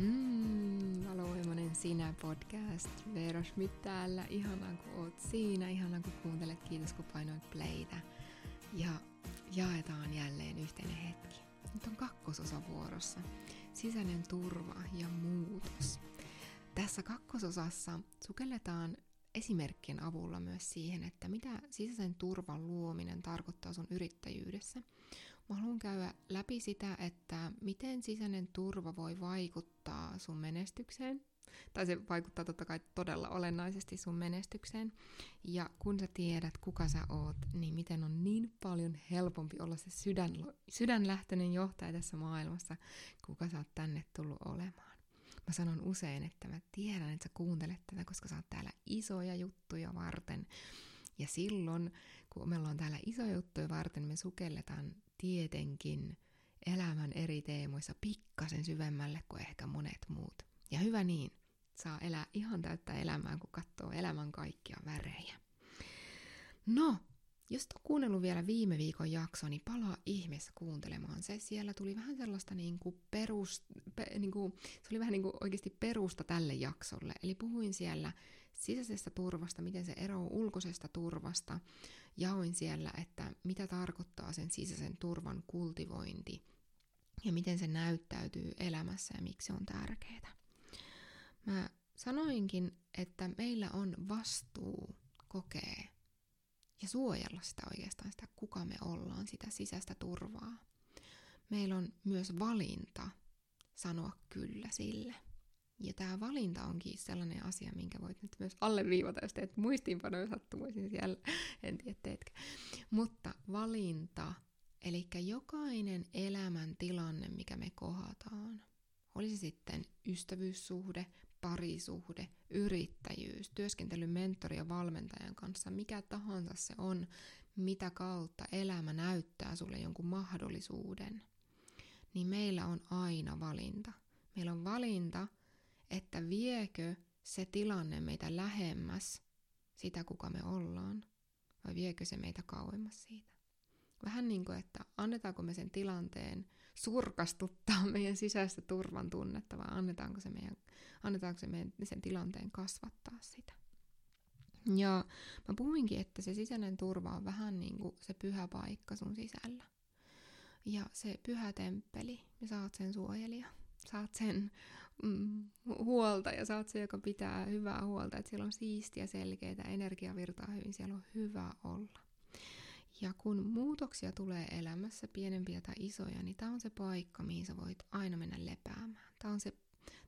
Mm, Valovoimainen sinä podcast. Veera Schmidt täällä. Ihanaa kun oot siinä. Ihanaa kun kuuntelet. Kiitos kun painoit playtä. Ja jaetaan jälleen yhteinen hetki. Nyt on kakkososa vuorossa. Sisäinen turva ja muutos. Tässä kakkososassa sukelletaan esimerkkien avulla myös siihen, että mitä sisäisen turvan luominen tarkoittaa sun yrittäjyydessä. Mä haluan käydä läpi sitä, että miten sisäinen turva voi vaikuttaa sun menestykseen. Tai se vaikuttaa totta kai todella olennaisesti sun menestykseen. Ja kun sä tiedät, kuka sä oot, niin miten on niin paljon helpompi olla se sydän, sydänlähtöinen johtaja tässä maailmassa, kuka sä oot tänne tullut olemaan. Mä sanon usein, että mä tiedän, että sä kuuntelet tätä, koska sä oot täällä isoja juttuja varten. Ja silloin, kun me ollaan täällä isoja juttuja varten, me sukelletaan tietenkin elämän eri teemoissa pikkasen syvemmälle kuin ehkä monet muut. Ja hyvä niin, saa elää ihan täyttä elämää, kun katsoo elämän kaikkia värejä. No, jos et kuunnellut vielä viime viikon jakso, niin palaa ihmeessä kuuntelemaan se. Siellä tuli vähän sellaista niin kuin perus, pe, niin kuin, se oli vähän niin kuin oikeasti perusta tälle jaksolle. Eli puhuin siellä sisäisestä turvasta, miten se eroaa ulkoisesta turvasta. Jaoin siellä, että mitä tarkoittaa sen sisäisen turvan kultivointi ja miten se näyttäytyy elämässä ja miksi se on tärkeää. Mä sanoinkin, että meillä on vastuu kokea ja suojella sitä oikeastaan sitä, kuka me ollaan, sitä sisäistä turvaa. Meillä on myös valinta sanoa kyllä sille. Ja tämä valinta onkin sellainen asia, minkä voit nyt myös alleviivata, jos teet muistiinpanoja sattumoisin siellä, en tiedä teetkö. Mutta valinta, eli jokainen elämän tilanne, mikä me kohataan, olisi sitten ystävyyssuhde, parisuhde, yrittäjyys, työskentely mentori ja valmentajan kanssa, mikä tahansa se on, mitä kautta elämä näyttää sulle jonkun mahdollisuuden, niin meillä on aina valinta. Meillä on valinta, että viekö se tilanne meitä lähemmäs sitä, kuka me ollaan, vai viekö se meitä kauemmas siitä. Vähän niin kuin, että annetaanko me sen tilanteen surkastuttaa meidän sisäistä turvan tunnetta, vai annetaanko se meidän, annetaanko se meidän sen tilanteen kasvattaa sitä. Ja mä puhuinkin, että se sisäinen turva on vähän niin kuin se pyhä paikka sun sisällä. Ja se pyhä temppeli, ja sä oot sen suojelija. Sä oot sen mm, huolta ja sä oot se, joka pitää hyvää huolta, että siellä on siistiä, selkeitä, energiavirtaa hyvin, siellä on hyvä olla. Ja kun muutoksia tulee elämässä, pienempiä tai isoja, niin tämä on se paikka, mihin sä voit aina mennä lepäämään. Tämä on, se,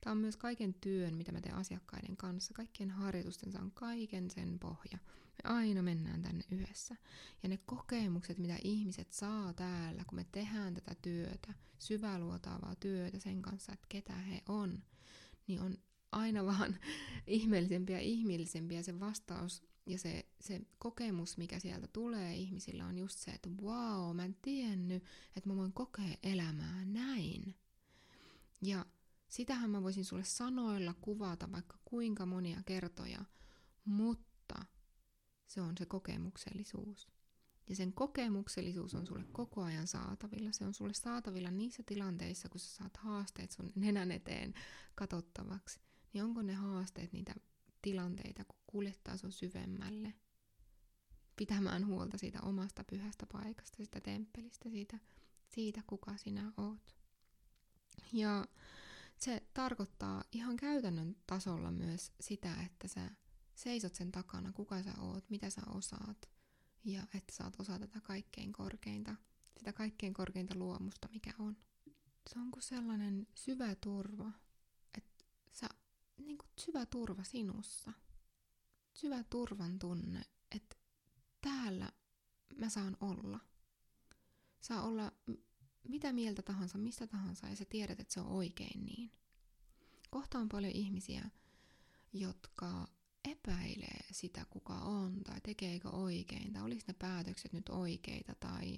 tämä on myös kaiken työn, mitä mä teen asiakkaiden kanssa. Kaikkien harjoitusten on kaiken sen pohja. Me aina mennään tänne yhdessä. Ja ne kokemukset, mitä ihmiset saa täällä, kun me tehdään tätä työtä, syväluotaavaa työtä sen kanssa, että ketä he on, niin on aina vaan ihmeellisempiä ja ihmeellisempiä se vastaus ja se, se kokemus, mikä sieltä tulee ihmisillä, on just se, että wow, mä en tiennyt, että mä voin kokea elämää näin. Ja sitähän mä voisin sulle sanoilla kuvata vaikka kuinka monia kertoja, mutta se on se kokemuksellisuus. Ja sen kokemuksellisuus on sulle koko ajan saatavilla. Se on sulle saatavilla niissä tilanteissa, kun sä saat haasteet sun nenän eteen katsottavaksi. Niin onko ne haasteet niitä tilanteita, kun kuljettaa sun syvemmälle, pitämään huolta siitä omasta pyhästä paikasta, sitä temppelistä, siitä, siitä kuka sinä oot. Ja se tarkoittaa ihan käytännön tasolla myös sitä, että sä seisot sen takana, kuka sä oot, mitä sä osaat, ja että saat osa tätä kaikkein korkeinta, sitä kaikkein korkeinta luomusta, mikä on. Se on kuin sellainen syvä turva, että sä niin kuin syvä turva sinussa. Syvä turvan tunne, että täällä mä saan olla. Saa olla mitä mieltä tahansa, mistä tahansa, ja sä tiedät, että se on oikein niin. Kohta on paljon ihmisiä, jotka epäilee sitä, kuka on, tai tekeekö oikein, tai olisi ne päätökset nyt oikeita, tai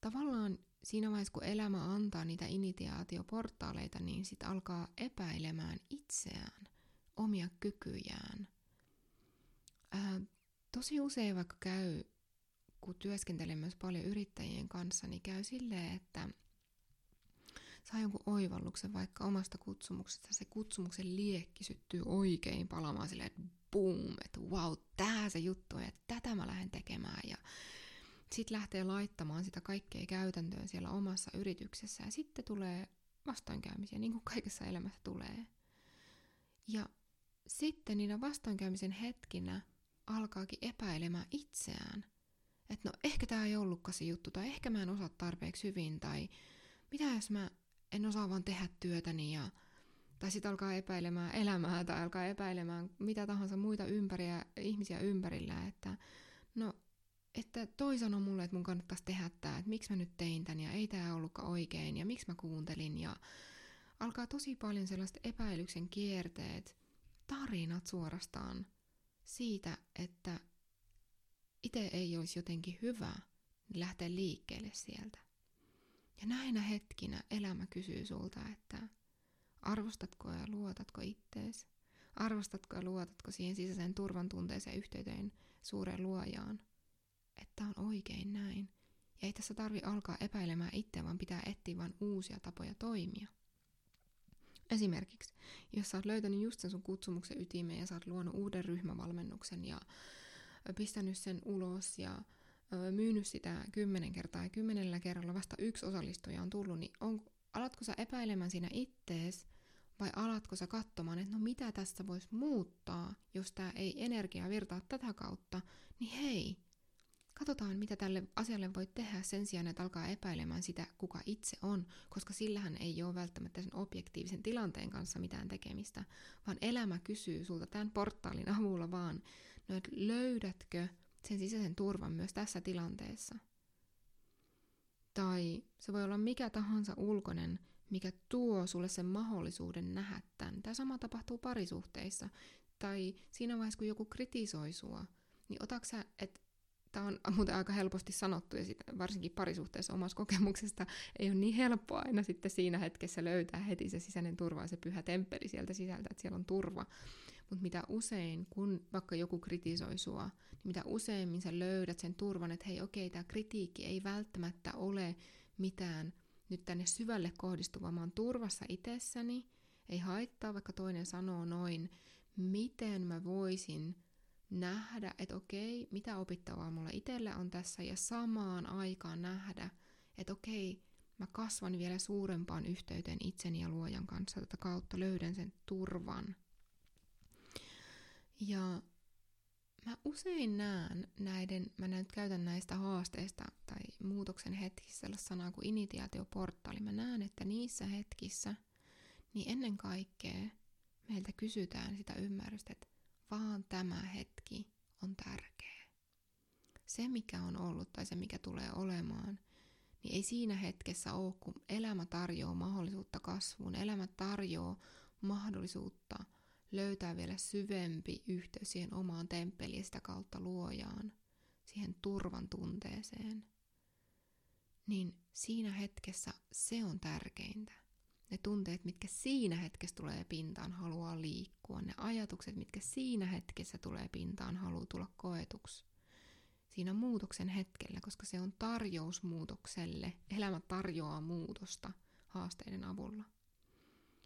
tavallaan siinä vaiheessa, kun elämä antaa niitä initiaatioportaaleita, niin sitten alkaa epäilemään itseään, omia kykyjään. Ää, tosi usein vaikka käy, kun työskentelen myös paljon yrittäjien kanssa, niin käy silleen, että saa jonkun oivalluksen vaikka omasta kutsumuksesta, se kutsumuksen liekki syttyy oikein palamaan silleen, että boom, että wow, tää se juttu on ja tätä mä lähden tekemään ja sitten lähtee laittamaan sitä kaikkea käytäntöön siellä omassa yrityksessä ja sitten tulee vastoinkäymisiä, niin kuin kaikessa elämässä tulee. Ja sitten niinä vastoinkäymisen hetkinä alkaakin epäilemään itseään. Että no ehkä tämä ei ollutkaan se juttu, tai ehkä mä en osaa tarpeeksi hyvin, tai mitä jos mä en osaa vaan tehdä työtäni, ja, tai sitten alkaa epäilemään elämää, tai alkaa epäilemään mitä tahansa muita ympäriä, ihmisiä ympärillä, että no, että toi sanoi mulle, että mun kannattaisi tehdä tämä, että miksi mä nyt tein tän, ja ei tämä ollutkaan oikein, ja miksi mä kuuntelin, ja alkaa tosi paljon sellaista epäilyksen kierteet, tarinat suorastaan siitä, että itse ei olisi jotenkin hyvä, niin lähteä liikkeelle sieltä. Ja näinä hetkinä elämä kysyy sulta, että arvostatko ja luotatko ittees? Arvostatko ja luotatko siihen sisäiseen turvan tunteeseen yhteyteen suureen luojaan? Että on oikein näin. Ja ei tässä tarvi alkaa epäilemään itseä, vaan pitää etsiä vain uusia tapoja toimia. Esimerkiksi, jos sä oot löytänyt just sen sun kutsumuksen ytimeen ja sä oot luonut uuden ryhmävalmennuksen ja pistänyt sen ulos ja myynyt sitä kymmenen kertaa ja kymmenellä kerralla vasta yksi osallistuja on tullut, niin on, alatko sä epäilemään siinä ittees vai alatko sä katsomaan, että no mitä tässä voisi muuttaa, jos tämä ei energia virtaa tätä kautta, niin hei, Katsotaan, mitä tälle asialle voi tehdä sen sijaan, että alkaa epäilemään sitä, kuka itse on, koska sillähän ei ole välttämättä sen objektiivisen tilanteen kanssa mitään tekemistä, vaan elämä kysyy sulta tämän portaalin avulla vaan, no että löydätkö sen sisäisen turvan myös tässä tilanteessa. Tai se voi olla mikä tahansa ulkoinen, mikä tuo sulle sen mahdollisuuden nähdä tämän. Tämä sama tapahtuu parisuhteissa. Tai siinä vaiheessa, kun joku kritisoi sua, niin otaksa, että Tämä on muuten aika helposti sanottu ja sit varsinkin parisuhteessa omassa kokemuksesta ei ole niin helppoa aina sitten siinä hetkessä löytää heti se sisäinen turva ja se pyhä temppeli sieltä sisältä, että siellä on turva. Mutta mitä usein, kun vaikka joku kritisoi sua, niin mitä useimmin sä löydät sen turvan, että hei okei, tämä kritiikki ei välttämättä ole mitään nyt tänne syvälle kohdistuvaa, mä oon turvassa itsessäni, ei haittaa, vaikka toinen sanoo noin, miten mä voisin nähdä, että okei, mitä opittavaa mulla itsellä on tässä ja samaan aikaan nähdä, että okei, mä kasvan vielä suurempaan yhteyteen itseni ja luojan kanssa. Tätä kautta löydän sen turvan. Ja mä usein näen näiden, mä nyt käytän näistä haasteista tai muutoksen hetkissä sellaista sanaa kuin initiaatioportaali. Mä näen, että niissä hetkissä, niin ennen kaikkea meiltä kysytään sitä ymmärrystä, että vaan tämä hetki on tärkeä. Se, mikä on ollut tai se, mikä tulee olemaan, niin ei siinä hetkessä ole, kun elämä tarjoaa mahdollisuutta kasvuun. Elämä tarjoaa mahdollisuutta löytää vielä syvempi yhteys siihen omaan temppeliin sitä kautta luojaan, siihen turvan tunteeseen. Niin siinä hetkessä se on tärkeintä ne tunteet, mitkä siinä hetkessä tulee pintaan, haluaa liikkua. Ne ajatukset, mitkä siinä hetkessä tulee pintaan, haluaa tulla koetuksi. Siinä muutoksen hetkellä, koska se on tarjous muutokselle. Elämä tarjoaa muutosta haasteiden avulla.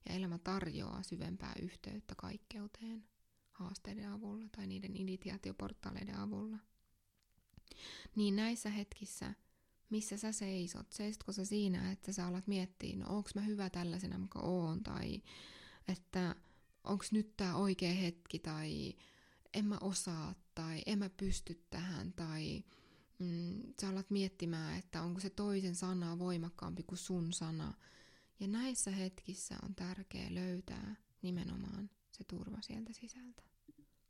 Ja elämä tarjoaa syvempää yhteyttä kaikkeuteen haasteiden avulla tai niiden initiaatioportaaleiden avulla. Niin näissä hetkissä – missä sä seisot. Seisotko sä siinä, että sä alat miettiä, no onko mä hyvä tällaisena, mikä oon, tai että onko nyt tämä oikea hetki, tai en mä osaa, tai en mä pysty tähän, tai mm, sä alat miettimään, että onko se toisen sana voimakkaampi kuin sun sana. Ja näissä hetkissä on tärkeää löytää nimenomaan se turva sieltä sisältä.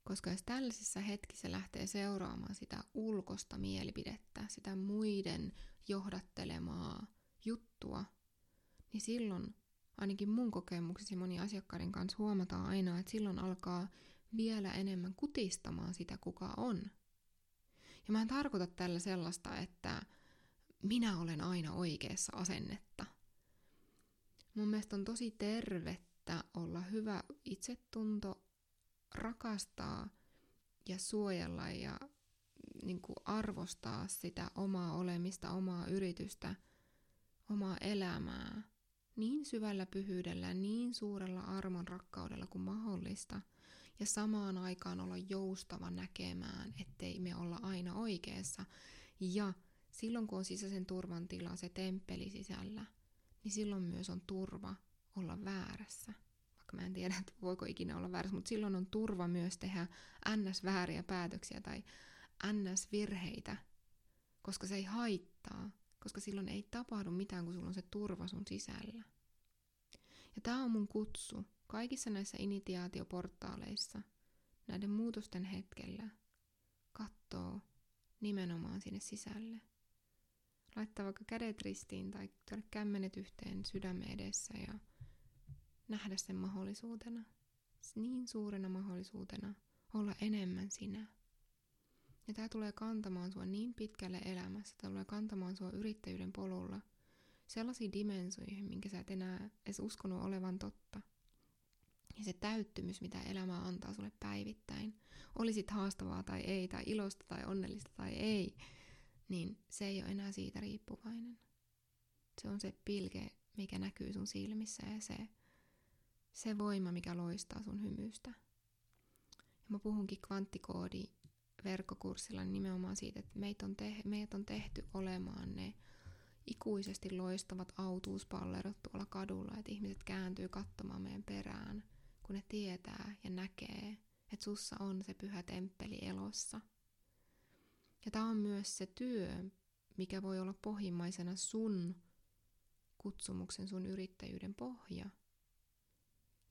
Koska jos tällaisissa hetkissä lähtee seuraamaan sitä ulkosta mielipidettä, sitä muiden johdattelemaa juttua, niin silloin ainakin mun kokemuksessa moni asiakkaiden kanssa huomataan aina, että silloin alkaa vielä enemmän kutistamaan sitä, kuka on. Ja mä en tarkoita tällä sellaista, että minä olen aina oikeassa asennetta. Mun mielestä on tosi tervettä olla hyvä itsetunto, rakastaa ja suojella ja niin kuin arvostaa sitä omaa olemista, omaa yritystä, omaa elämää niin syvällä pyhyydellä, niin suurella armon rakkaudella kuin mahdollista, ja samaan aikaan olla joustava näkemään, ettei me olla aina oikeassa. Ja silloin kun on sisäisen turvan tila, se temppeli sisällä, niin silloin myös on turva olla väärässä. Vaikka mä en tiedä, että voiko ikinä olla väärässä, mutta silloin on turva myös tehdä ns-vääriä päätöksiä tai ns-virheitä, koska se ei haittaa, koska silloin ei tapahdu mitään, kun sulla on se turva sun sisällä. Ja tämä on mun kutsu kaikissa näissä initiaatioportaaleissa, näiden muutosten hetkellä, katsoo nimenomaan sinne sisälle. Laittaa vaikka kädet ristiin tai tuoda kämmenet yhteen sydämen edessä ja nähdä sen mahdollisuutena, niin suurena mahdollisuutena olla enemmän sinä. Ja tämä tulee kantamaan sua niin pitkälle elämässä, tämä tulee kantamaan sua yrittäjyyden polulla sellaisiin dimensioihin, minkä sä et enää edes uskonut olevan totta. Ja se täyttymys, mitä elämä antaa sulle päivittäin, olisit haastavaa tai ei, tai ilosta tai onnellista tai ei, niin se ei ole enää siitä riippuvainen. Se on se pilke, mikä näkyy sun silmissä ja se, se voima, mikä loistaa sun hymystä. Ja mä puhunkin kvanttikoodi verkkokurssilla nimenomaan siitä, että meitä on, te- meitä on tehty olemaan ne ikuisesti loistavat autuuspallerot tuolla kadulla, että ihmiset kääntyy katsomaan meidän perään, kun ne tietää ja näkee, että sussa on se pyhä temppeli elossa. Ja tämä on myös se työ, mikä voi olla pohjimmaisena sun kutsumuksen, sun yrittäjyyden pohja.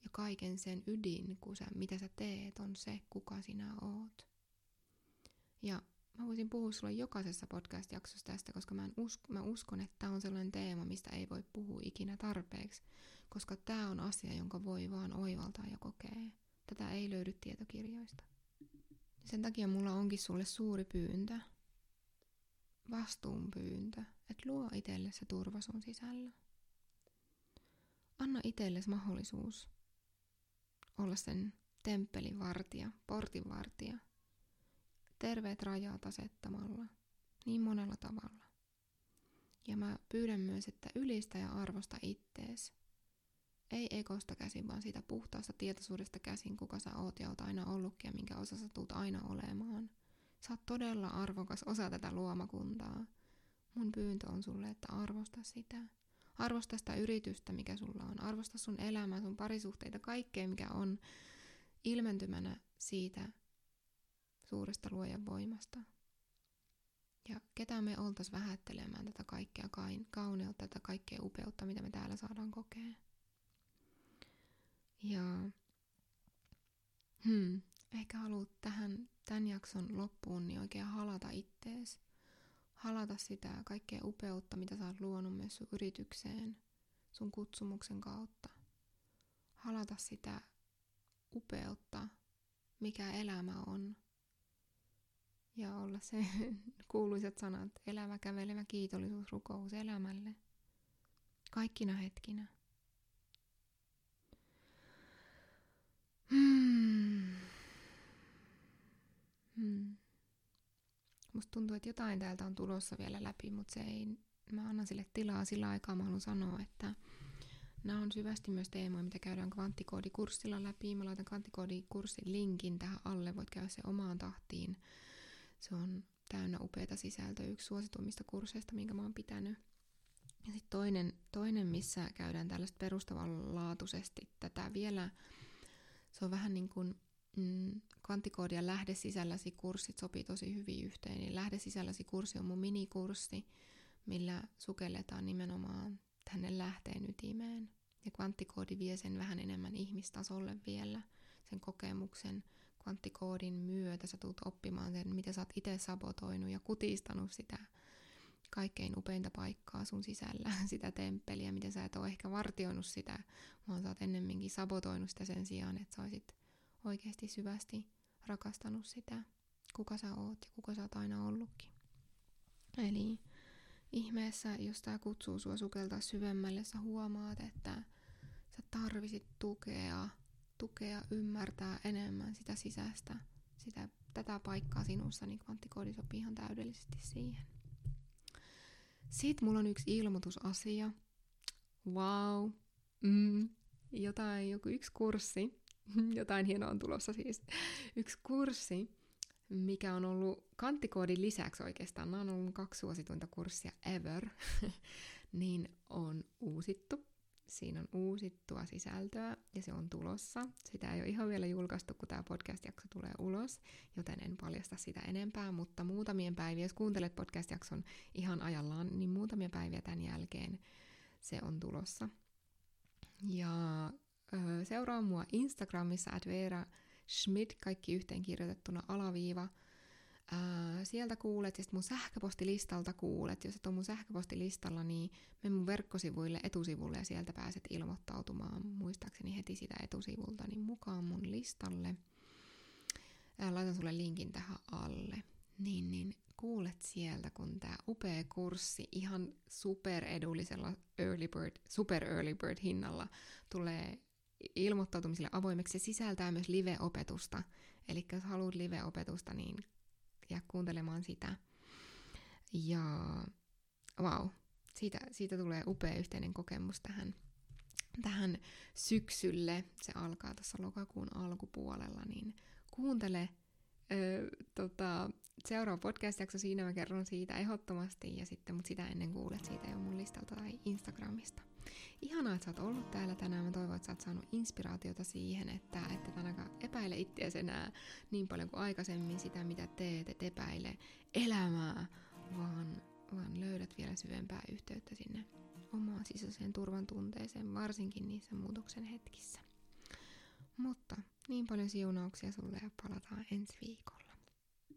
Ja kaiken sen ydin, kun sä, mitä sä teet, on se, kuka sinä oot. Ja mä voisin puhua sulle jokaisessa podcast-jaksossa tästä, koska mä, usko, mä uskon, että tämä on sellainen teema, mistä ei voi puhua ikinä tarpeeksi, koska tämä on asia, jonka voi vaan oivaltaa ja kokea. Tätä ei löydy tietokirjoista. Sen takia mulla onkin sulle suuri pyyntö, vastuunpyyntö, että luo itselle se turva sun sisällä. Anna itsellesi mahdollisuus olla sen temppelin vartija, portin vartija, terveet rajat asettamalla, niin monella tavalla. Ja mä pyydän myös, että ylistä ja arvosta ittees. Ei ekosta käsin, vaan siitä puhtaasta tietoisuudesta käsin, kuka sä oot ja oot aina ollutkin ja minkä osa sä tuut aina olemaan. Sä oot todella arvokas osa tätä luomakuntaa. Mun pyyntö on sulle, että arvosta sitä. Arvosta sitä yritystä, mikä sulla on. Arvosta sun elämää, sun parisuhteita, kaikkea, mikä on ilmentymänä siitä suuresta luojan voimasta. Ja ketä me oltais vähättelemään tätä kaikkea kauneutta, tätä kaikkea upeutta, mitä me täällä saadaan kokea. Ja hmm, ehkä haluat tähän tämän jakson loppuun niin oikein halata ittees. Halata sitä kaikkea upeutta, mitä sä oot luonut myös sun yritykseen, sun kutsumuksen kautta. Halata sitä upeutta, mikä elämä on. Ja olla se kuuluisat sanat, elävä, kävelevä kiitollisuus, rukous elämälle. Kaikkina hetkinä. Hmm. Hmm. Musta tuntuu, että jotain täältä on tulossa vielä läpi, mutta se ei, mä annan sille tilaa sillä aikaa. Mä haluan sanoa, että nämä on syvästi myös teemoja, mitä käydään kvanttikoodikurssilla läpi. Mä laitan kvanttikoodikurssin linkin tähän alle, voit käydä se omaan tahtiin. Se on täynnä upeita sisältöä, yksi suosituimmista kursseista, minkä mä oon pitänyt. Ja sitten toinen, toinen, missä käydään tällaista perustavanlaatuisesti tätä vielä, se on vähän niin kuin mm, kvanttikoodi ja lähdesisälläsi kurssit sopii tosi hyvin yhteen. Niin lähdesisälläsi kurssi on mun minikurssi, millä sukelletaan nimenomaan tänne lähteen ytimeen. Ja kvanttikoodi vie sen vähän enemmän ihmistasolle vielä, sen kokemuksen kvanttikoodin myötä. Sä tulet oppimaan sen, miten sä oot itse sabotoinut ja kutistanut sitä kaikkein upeinta paikkaa sun sisällä, sitä temppeliä, miten sä et ole ehkä vartioinut sitä, vaan sä oot ennemminkin sabotoinut sitä sen sijaan, että sä olisit oikeasti syvästi rakastanut sitä, kuka sä oot ja kuka sä oot aina ollutkin. Eli ihmeessä, jos tää kutsuu sua sukeltaa syvemmälle, sä huomaat, että sä tarvisit tukea, tukea ymmärtää enemmän sitä sisäistä, sitä, tätä paikkaa sinussa, niin kvanttikoodi sopii ihan täydellisesti siihen. Sitten mulla on yksi ilmoitusasia. wow, mm, jotain, joku yksi kurssi, jotain hienoa on tulossa siis, yksi kurssi, mikä on ollut kanttikoodin lisäksi oikeastaan, nämä on ollut kaksi suosituinta kurssia ever, niin on uusittu. Siinä on uusittua sisältöä ja se on tulossa. Sitä ei ole ihan vielä julkaistu, kun tämä podcast-jakso tulee ulos, joten en paljasta sitä enempää, mutta muutamien päivien, jos kuuntelet podcast-jakson ihan ajallaan, niin muutamia päiviä tämän jälkeen se on tulossa. Ja ö, seuraa mua Instagramissa, at Veera Schmidt, kaikki yhteen kirjoitettuna alaviiva. Ää, sieltä kuulet ja sitten mun sähköpostilistalta kuulet. Jos et ole mun sähköpostilistalla, niin mene mun verkkosivuille etusivulle ja sieltä pääset ilmoittautumaan muistaakseni heti sitä etusivulta niin mukaan mun listalle. Ää, laitan sulle linkin tähän alle. Niin, niin kuulet sieltä, kun tämä upea kurssi ihan super edullisella early bird, super early bird hinnalla tulee ilmoittautumiselle avoimeksi. Se sisältää myös live-opetusta. Eli jos haluat live-opetusta, niin jää kuuntelemaan sitä. Ja wow, siitä, siitä tulee upea yhteinen kokemus tähän, tähän syksylle. Se alkaa tuossa lokakuun alkupuolella, niin kuuntele öö, tota, seuraava podcast-jakso, siinä mä kerron siitä ehdottomasti, ja sitten, mutta sitä ennen kuulet siitä jo mun listalta tai Instagramista. Ihanaa, että sä oot ollut täällä tänään. Mä toivon, että sä oot saanut inspiraatiota siihen, että et ainakaan epäile itseäsi enää niin paljon kuin aikaisemmin sitä, mitä teet, et epäile elämää, vaan, vaan löydät vielä syvempää yhteyttä sinne omaan sisäiseen turvan tunteeseen, varsinkin niissä muutoksen hetkissä. Mutta niin paljon siunauksia sulle ja palataan ensi viikolla.